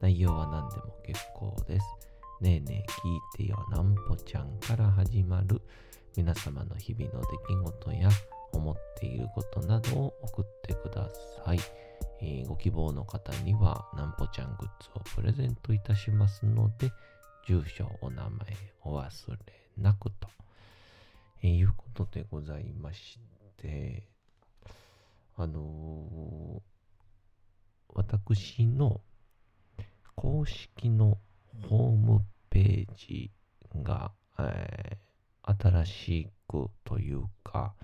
内容は何でも結構です。ねえねえ聞いてよなんぽちゃんから始まる皆様の日々の出来事や思っていることなどを送ってください。えーご希望の方にはなんぽちゃんグッズをプレゼントいたしますので、住所、お名前お忘れなくと、えーいうことでございまして、あのー私の公式のホームページが、えー新しくというか、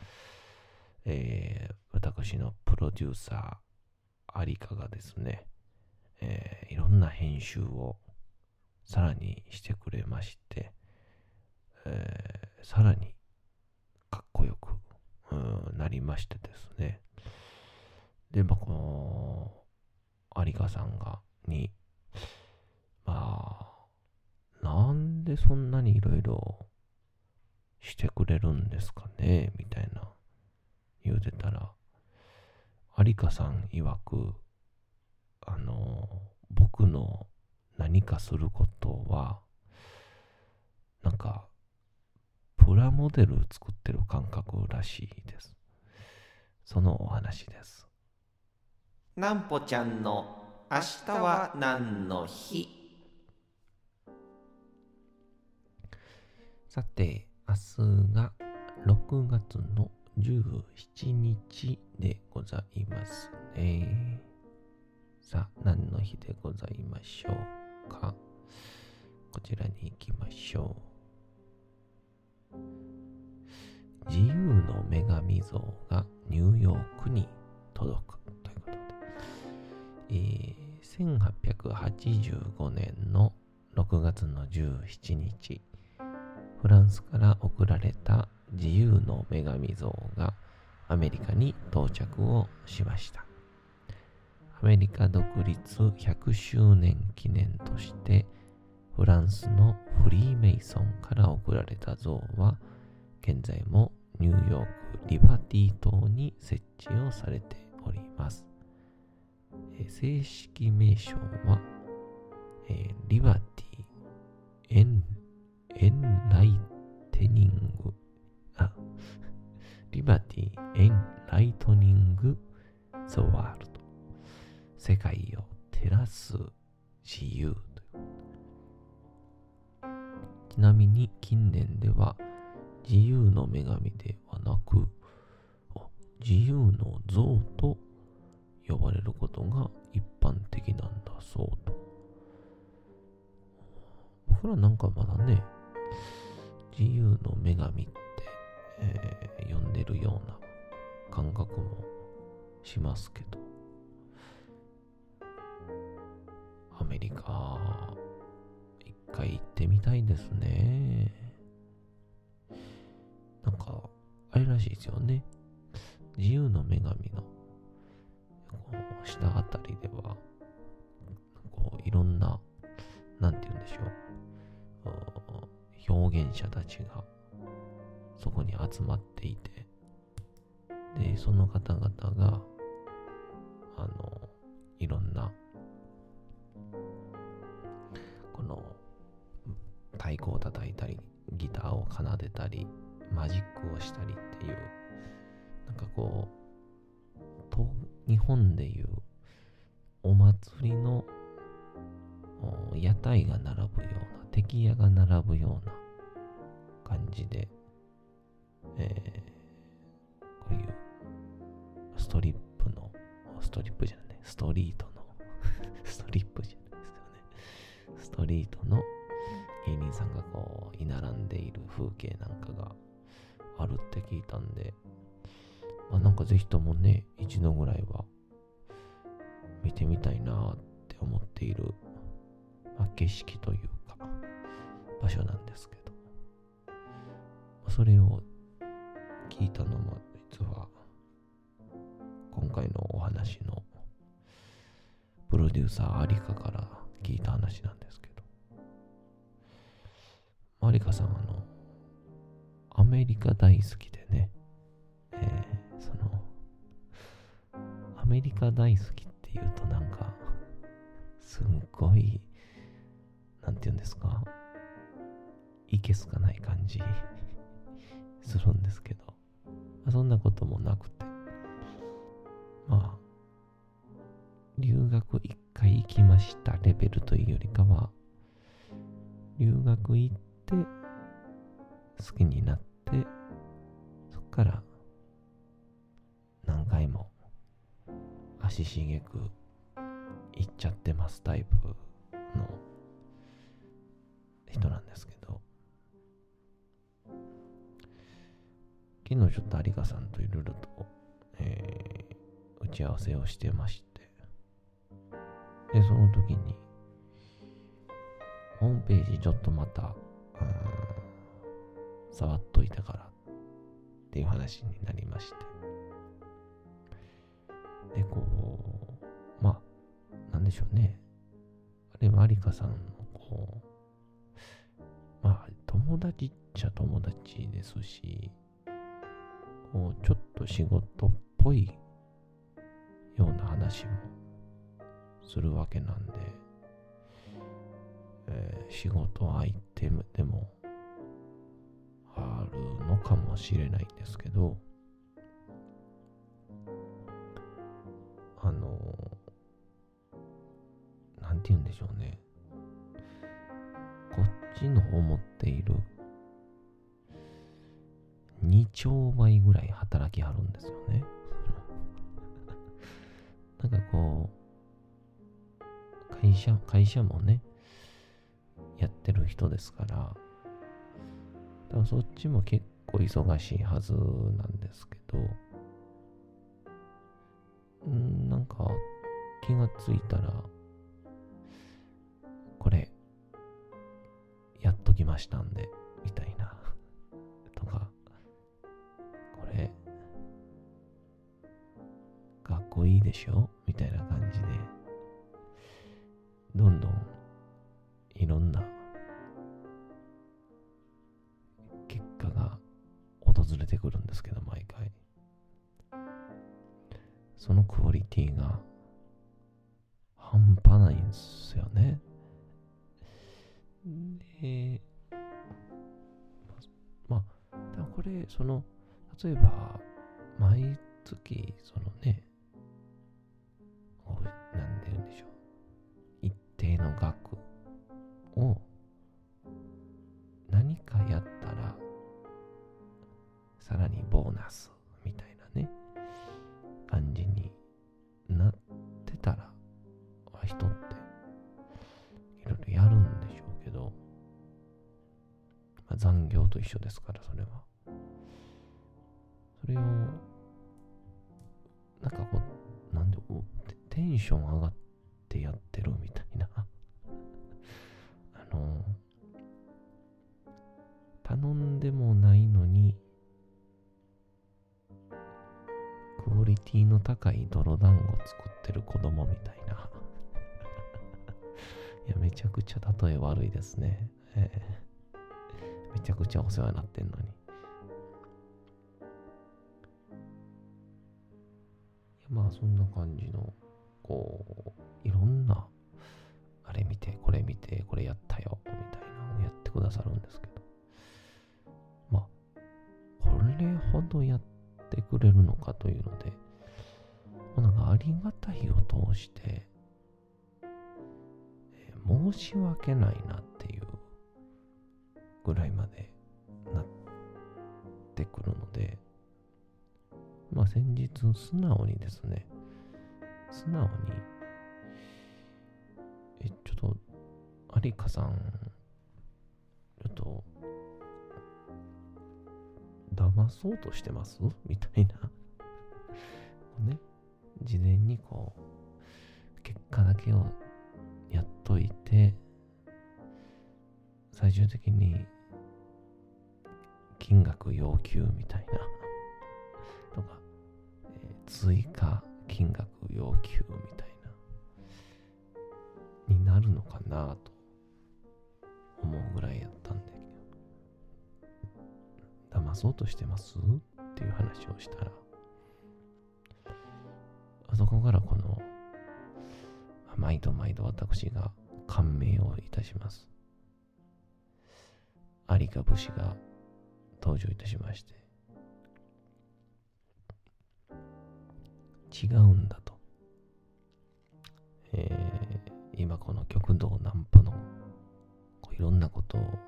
えー私のプロデューサー、有香がですね、えーいろんな編集をさらにしてくれまして、えーさらにかっこよく、うんなりましてですね。で、まあ、この、有香さんが、に、まあ、なんでそんなにいろいろしてくれるんですかね？みたいな言うてたら、有香さん曰く、あの、僕の何かすることは、なんか、プラモデル作ってる感覚らしいです。そのお話です。なんぽちゃんの明日は何の日？さて、明日が6月の17日でございますね。さあ、何の日でございましょうか。こちらに行きましょう。自由の女神像がニューヨークに届くということで、えー1885年の6月の17日、フランスから送られた自由の女神像がアメリカに到着をしました。アメリカ独立100周年記念としてフランスのフリーメイソンから送られた像は現在もニューヨークリバティ島に設置をされております。正式名称は、えリバティエンエンライテニング、あ、リバティ・エン・ライトニング・ザ・ワールド。世界を照らす自由ちなみに近年では自由の女神ではなく、自由の像と呼ばれることが一般的なんだそうと。僕らなんかまだね、自由の女神って、えー呼んでるような感覚もしますけど、アメリカ、一回行ってみたいですね。なんか、あれらしいですよね。自由の女神の下あたりでは、こういろんな、なんて言うんでしょう。表現者たちがそこに集まっていて、で、その方々が、あの、いろんな、この、太鼓を叩いたり、ギターを奏でたり、マジックをしたりっていう、なんかこう、日本でいうお祭りの屋台が並ぶような敵屋が並ぶような感じで、えー、こういうストリップの、ストリップじゃない、ストリートの ストリップじゃないですよね。ストリートの芸人さんがこう、居並んでいる風景なんかがあるって聞いたんで、まあ、なんかぜひともね、一度ぐらいは見てみたいなって思っている、まあ、景色というか、場所なんですけど、まあ、それを聞いたのも実は、今回のお話のプロデューサーアリカから聞いた話なんですけど、マリカさん、あの、アメリカ大好きでね、えー、その、アメリカ大好きっていうとなんか、すんごい、なんて言うんですか、いけすかない感じ。するんですけど、まあ、そんなこともなくて、まあ、留学一回行きました。レベルというよりかは、留学行って好きになってそっから何回も足しげく行っちゃってます。タイプの人なんですけど昨日ちょっと有賀さんといろいろと、えー、打ち合わせをしてましてでその時にホームページちょっとまた、触っといたからっていう話になりまして。で、こう、まあ、なんでしょうね。あれは有香さんのこう、友達っちゃ友達ですし、こう、ちょっと仕事っぽいような話もするわけなんで、えー、仕事相手でもあるのかもしれないんですけど、あのー、なんて言うんでしょうね。こっちの思っている2兆倍ぐらい働きはるんですよね。なんかこう、会社、会社もね、やってる人ですから、多分そっちも結構忙しいはずなんですけど、んなんか気がついたら、これ、きましたんで、みたいな、とか、これ、かっこいいでしょ？みたいな感じで、どんどんいろんな結果が訪れてくるんですけど、毎回。そのクオリティがその、例えば、毎月、そのね、なんて言うんでしょう。一定の額を何かやったらさらにボーナスみたいなね感じになってたら人っていろいろやるんでしょうけど、ま、残業と一緒ですからそれはれをなんかこうなんでテンション上がってやってるみたいな あの、頼んでもないのに、クオリティの高い泥団子作ってる子供みたいな。いや、めちゃくちゃ例え悪いですね。えー、めちゃくちゃお世話になってんのに。まあそんな感じの、こう、いろんなあれ見て、これ見て、これやったよ、みたいなのをやってくださるんですけど。まあ、これほどやってくれるのかというので、まあ、なんかありがたいを通して、申し訳ないなっていうぐらいまで先日素直にですね、素直に、え、ちょっと、有香さん、ちょっと、騙そうとしてます？みたいな。ね。事前にこう、結果だけをやっといて、最終的に金額要求みたいな、追加金額要求みたいなになるのかなと思うぐらいやったんで騙そうとしてますっていう話をしたらあそこからこの毎度毎度私が感銘をいたします。有賀武士が登場いたしまして。違うんだと、えー今この極道南歩のこういろんなことを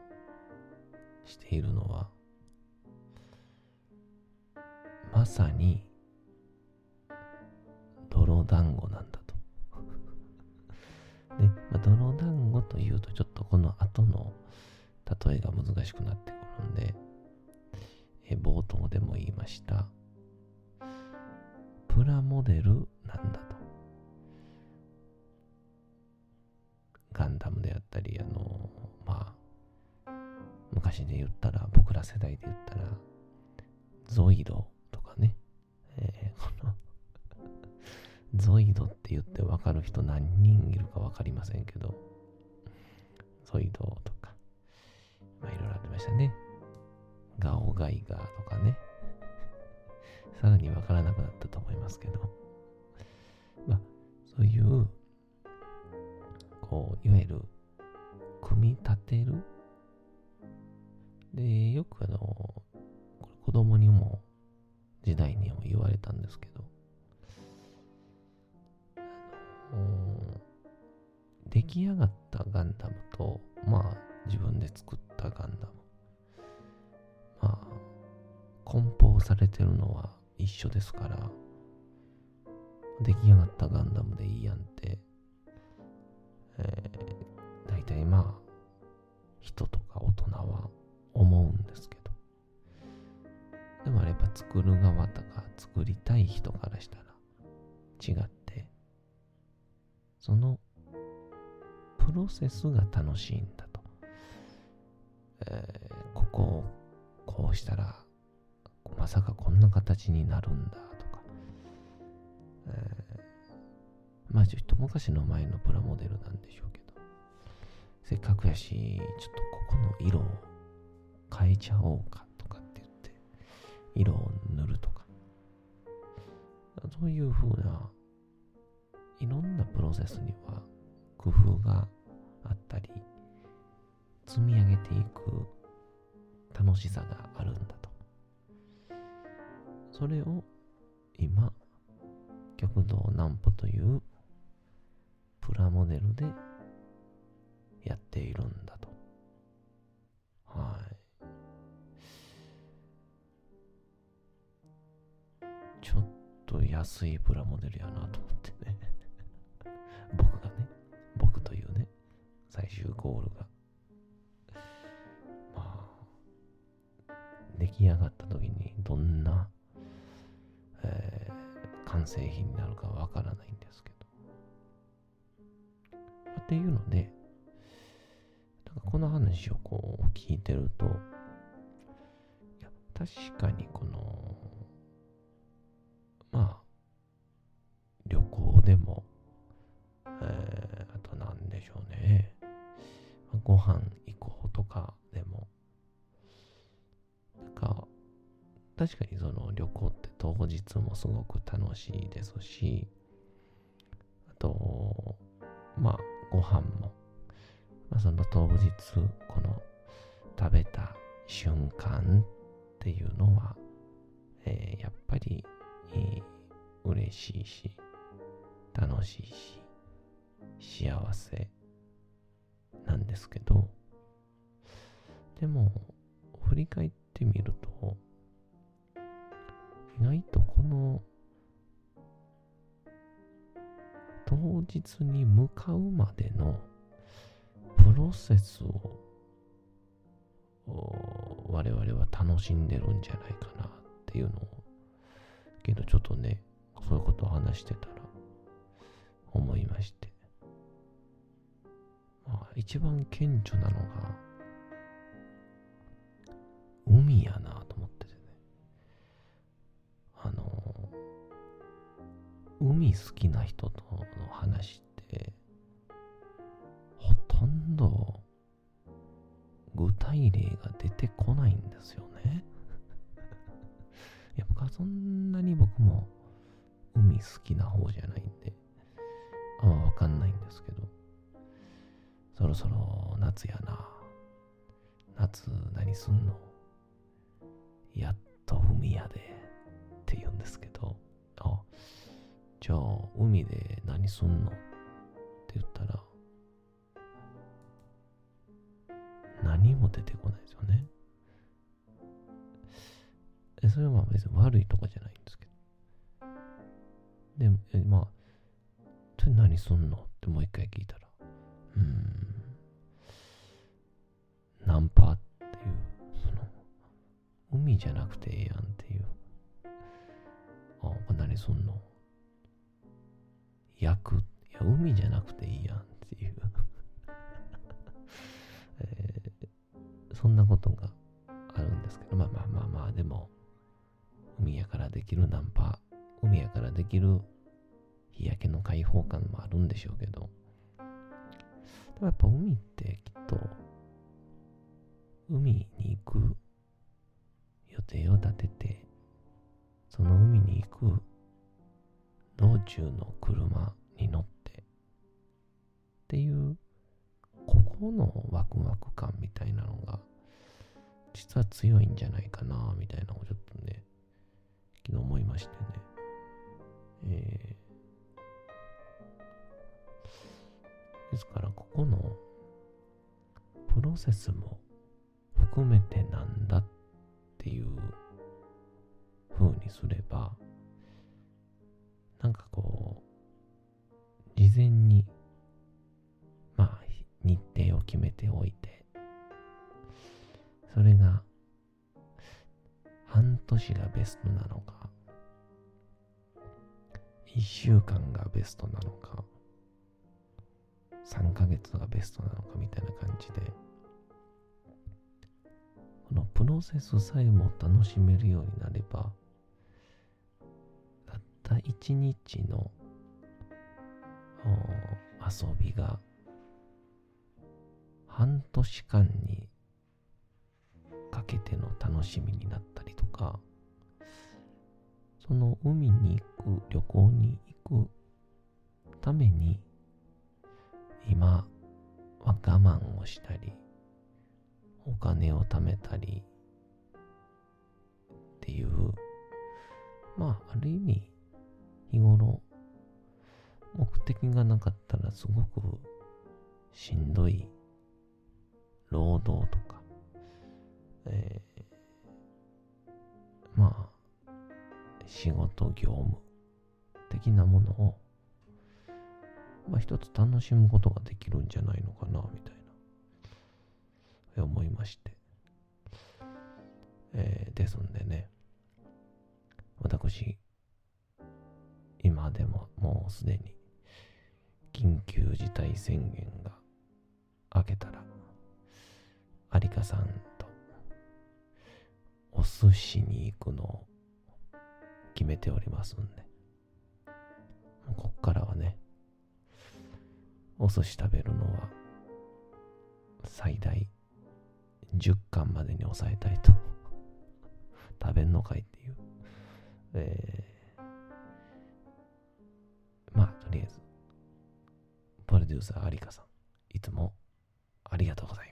しているのはまさに泥団子なんだと。で、まあ、泥団子というとちょっとこの後の例えが難しくなってくるんで、え冒頭でも言いました。プラモデルなんだと。ガンダムであったり、あの、まあ、昔で言ったら、僕ら世代で言ったら、ゾイドとかね、えーこの、ゾイドって言って分かる人何人いるか分かりませんけど、ゾイドとか、まあいろいろありましたね。ガオガイガーとかね。さらに分からなくなったと思いますけど、まあ、そういう、こう、いわゆる、組み立てる？で、よくあの、これ子供にも、時代にも言われたんですけど、あの出来上がったガンダムと、まあ、自分で作ったガンダム。まあ、梱包されてるのは一緒ですから、出来上がったガンダムでいいやんって、えー、大体まあ、人とか大人は思うんですけど。でもあれやっぱ作る側とか作りたい人からしたら違って、そのプロセスが楽しいんだと。えーここをこうしたら、まさかこんな形になるんだとか、えーまあちょっと昔の前のプラモデルなんでしょうけど、せっかくやし、ちょっとここの色を変えちゃおうかとかって言って、色を塗るとか、そういう風な、いろんなプロセスには工夫があったり、積み上げていく楽しさがあるんだ。それを今、極道南歩というプラモデルでやっているんだと。はい。ちょっと安いプラモデルやなと思ってね。僕がね、僕というね、最終ゴールが。まあ、出来上がった時にどんな、完成品になるかわからないんですけど。っていうので、かこの話をこう聞いてると、いや確かにこの、まあ、旅行でも、えーあと何でしょうね、ご飯日もすごく楽しいですし、あと、まあ、ご飯も、まあ、その当日、この食べた瞬間っていうのは、えーやっぱり、えー嬉しいし、楽しいし、幸せなんですけど、でも、振り返ってみると、意外とこの、当日に向かうまでのプロセスを我々は楽しんでるんじゃないかなっていうのをけどちょっとねそういうことを話してたら思いまして。まあ一番顕著なのが海やなと思って。海好きな人との話ってほとんど具体例が出てこないんですよね。い や、僕はそんなに僕も海好きな方じゃないんで、あんまわかんないんですけど、そろそろ夏やな。夏何すんの？やっと海やで海で何すんの？って言ったら、何も出てこないですよね。それは別に悪いとかじゃないんですけど。でも、まあ、それ何すんの？ってもう一回聞いたら、うん、ナンパっていう、その、海じゃなくてええやんっていう。あ、何すんの？焼く。いや、海じゃなくていいやんっていう。えー、そんなことがあるんですけど、まあまあまあまあ、でも、海やからできるナンパ、海やからできる日焼けの開放感もあるんでしょうけど、でもやっぱ海ってきっと、海に行く予定を立てて、その海に行く道中の車に乗ってっていうここのワクワク感みたいなのが実は強いんじゃないかなみたいなのをちょっとね昨日思いましてね。えー、ですからここのプロセスも含めてなんだっていう風にすればなんかこう事前にまあ日程を決めておいてそれが半年がベストなのか1週間がベストなのか3ヶ月がベストなのかみたいな感じでこのプロセスさえも楽しめるようになればった1日の遊びが半年間にかけての楽しみになったりとかその海に行く旅行に行くために今は我慢をしたりお金を貯めたりっていうまあある意味日頃目的がなかったらすごくしんどい労働とか、えー、まあ、仕事業務的なものを、まあ一つ楽しむことができるんじゃないのかな、みたいな、思いまして。えー、ですんでね、私、今でももうすでに緊急事態宣言が明けたら有香さんとお寿司に行くのを決めておりますんで、こっからはね、お寿司食べるのは最大10巻までに抑えたいと食べんのかいっていう。えー、りあえず、プロデューサー有香さん、いつもありがとうございます。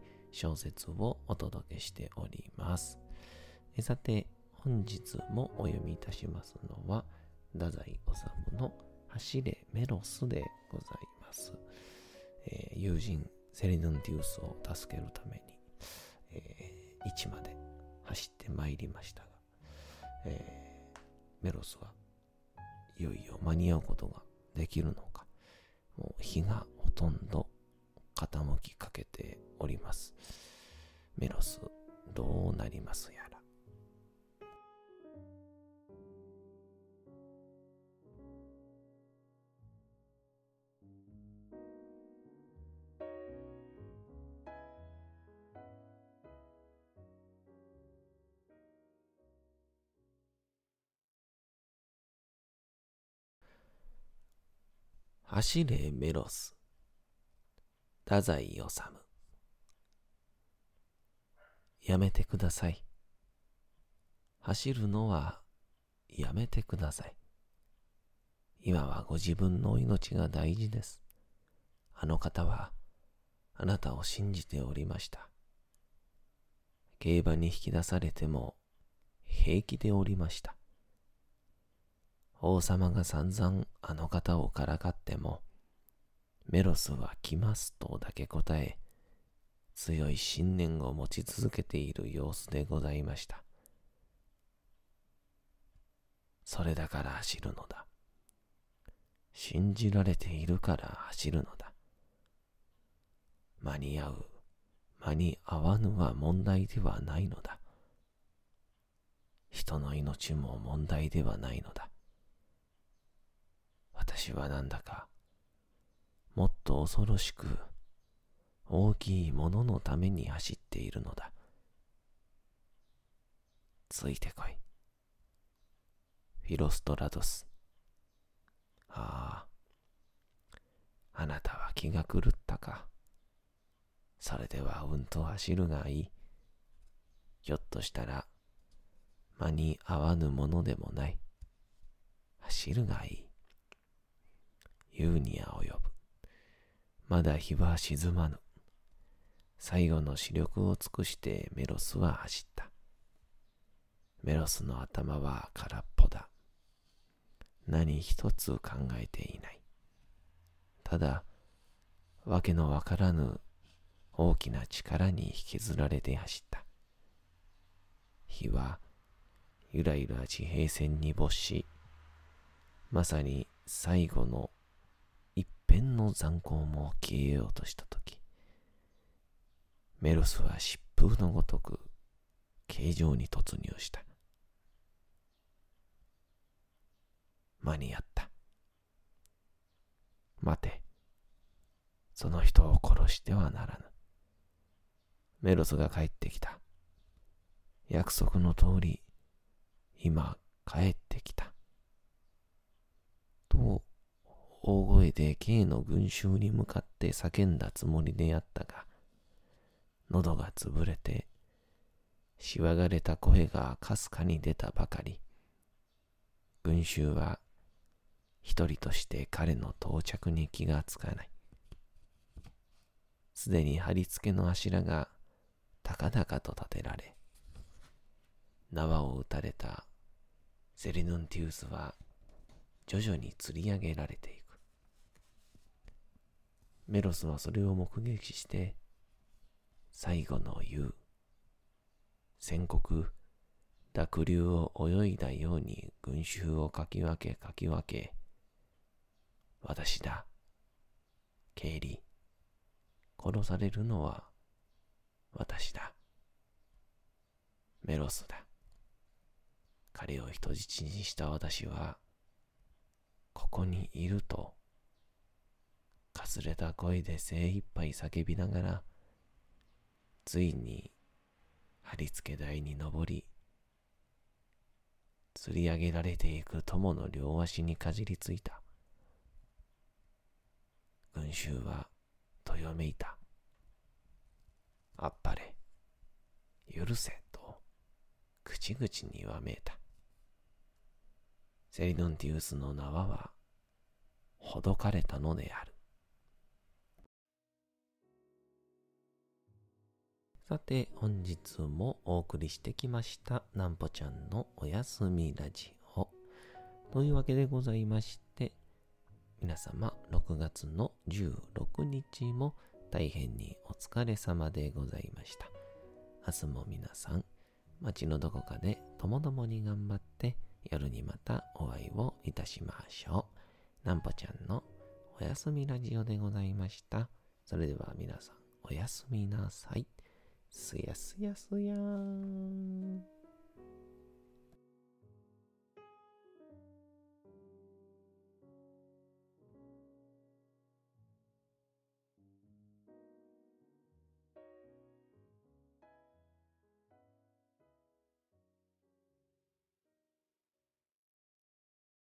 小説をお届けしております。えさて、本日もお読みいたしますのは、太宰治の走れメロスでございます。えー友人セリヌンティウスを助けるために、えー位置まで走ってまいりましたが、えーメロスはいよいよ間に合うことができるのか、もう日がほとんど傾きかけております。メロス、どうなりますやら。走れメロス。太宰治。やめてください。走るのはやめてください。今はご自分の命が大事です。あの方はあなたを信じておりました。競馬に引き出されても平気でおりました。王様が散々あの方をからかっても、メロスは来ますとだけ答え、強い信念を持ち続けている様子でございました。それだから走るのだ。信じられているから走るのだ。間に合う、間に合わぬは問題ではないのだ。人の命も問題ではないのだ。私はなんだか、もっと恐ろしく、大きいもののために走っているのだ。ついてこい。フィロストラドス。ああ、あなたは気が狂ったか。それではうんと走るがいい。ひょっとしたら、間に合わぬものでもない。走るがいい。ユーニアを呼ぶ。まだ日は沈まぬ。最後の視力を尽くしてメロスは走った。メロスの頭は空っぽだ。何一つ考えていない。ただ、わけのわからぬ大きな力に引きずられて走った。日はゆらゆら地平線に没し、まさに最後の一片の残光も消えようとしたとき、メロスは疾風のごとく形状に突入した。間に合った。待て。その人を殺してはならぬ。メロスが帰ってきた。約束の通り、今帰ってきた。と、大声で K の群衆に向かって叫んだつもりであったが、喉が潰れて、しわがれた声がかすかに出たばかり、群衆は一人として彼の到着に気がつかない。すでに貼り付けの柱が高々と立てられ、縄を打たれたセリヌンティウスは徐々に吊り上げられていく。メロスはそれを目撃して、最後の言う。宣告、濁流を泳いだように群衆をかき分けかき分け、私だ。経理。殺されるのは私だ。メロスだ。彼を人質にした私は、ここにいると、かすれた声で精一杯叫びながら、ついに貼り付け台に登り、吊り上げられていく友の両足にかじりついた。群衆はとよめいた。あっぱれ、許せと口々にわめいた。セリドンティウスの縄はほどかれたのである。さて、本日もお送りしてきました、なんぽちゃんのおやすみラジオ。というわけでございまして、皆様、6月の16日も大変にお疲れ様でございました。明日も皆さん、街のどこかでともどもに頑張って、夜にまたお会いをいたしましょう。なんぽちゃんのおやすみラジオでございました。それでは皆さん、おやすみなさい。すやすやすやーん。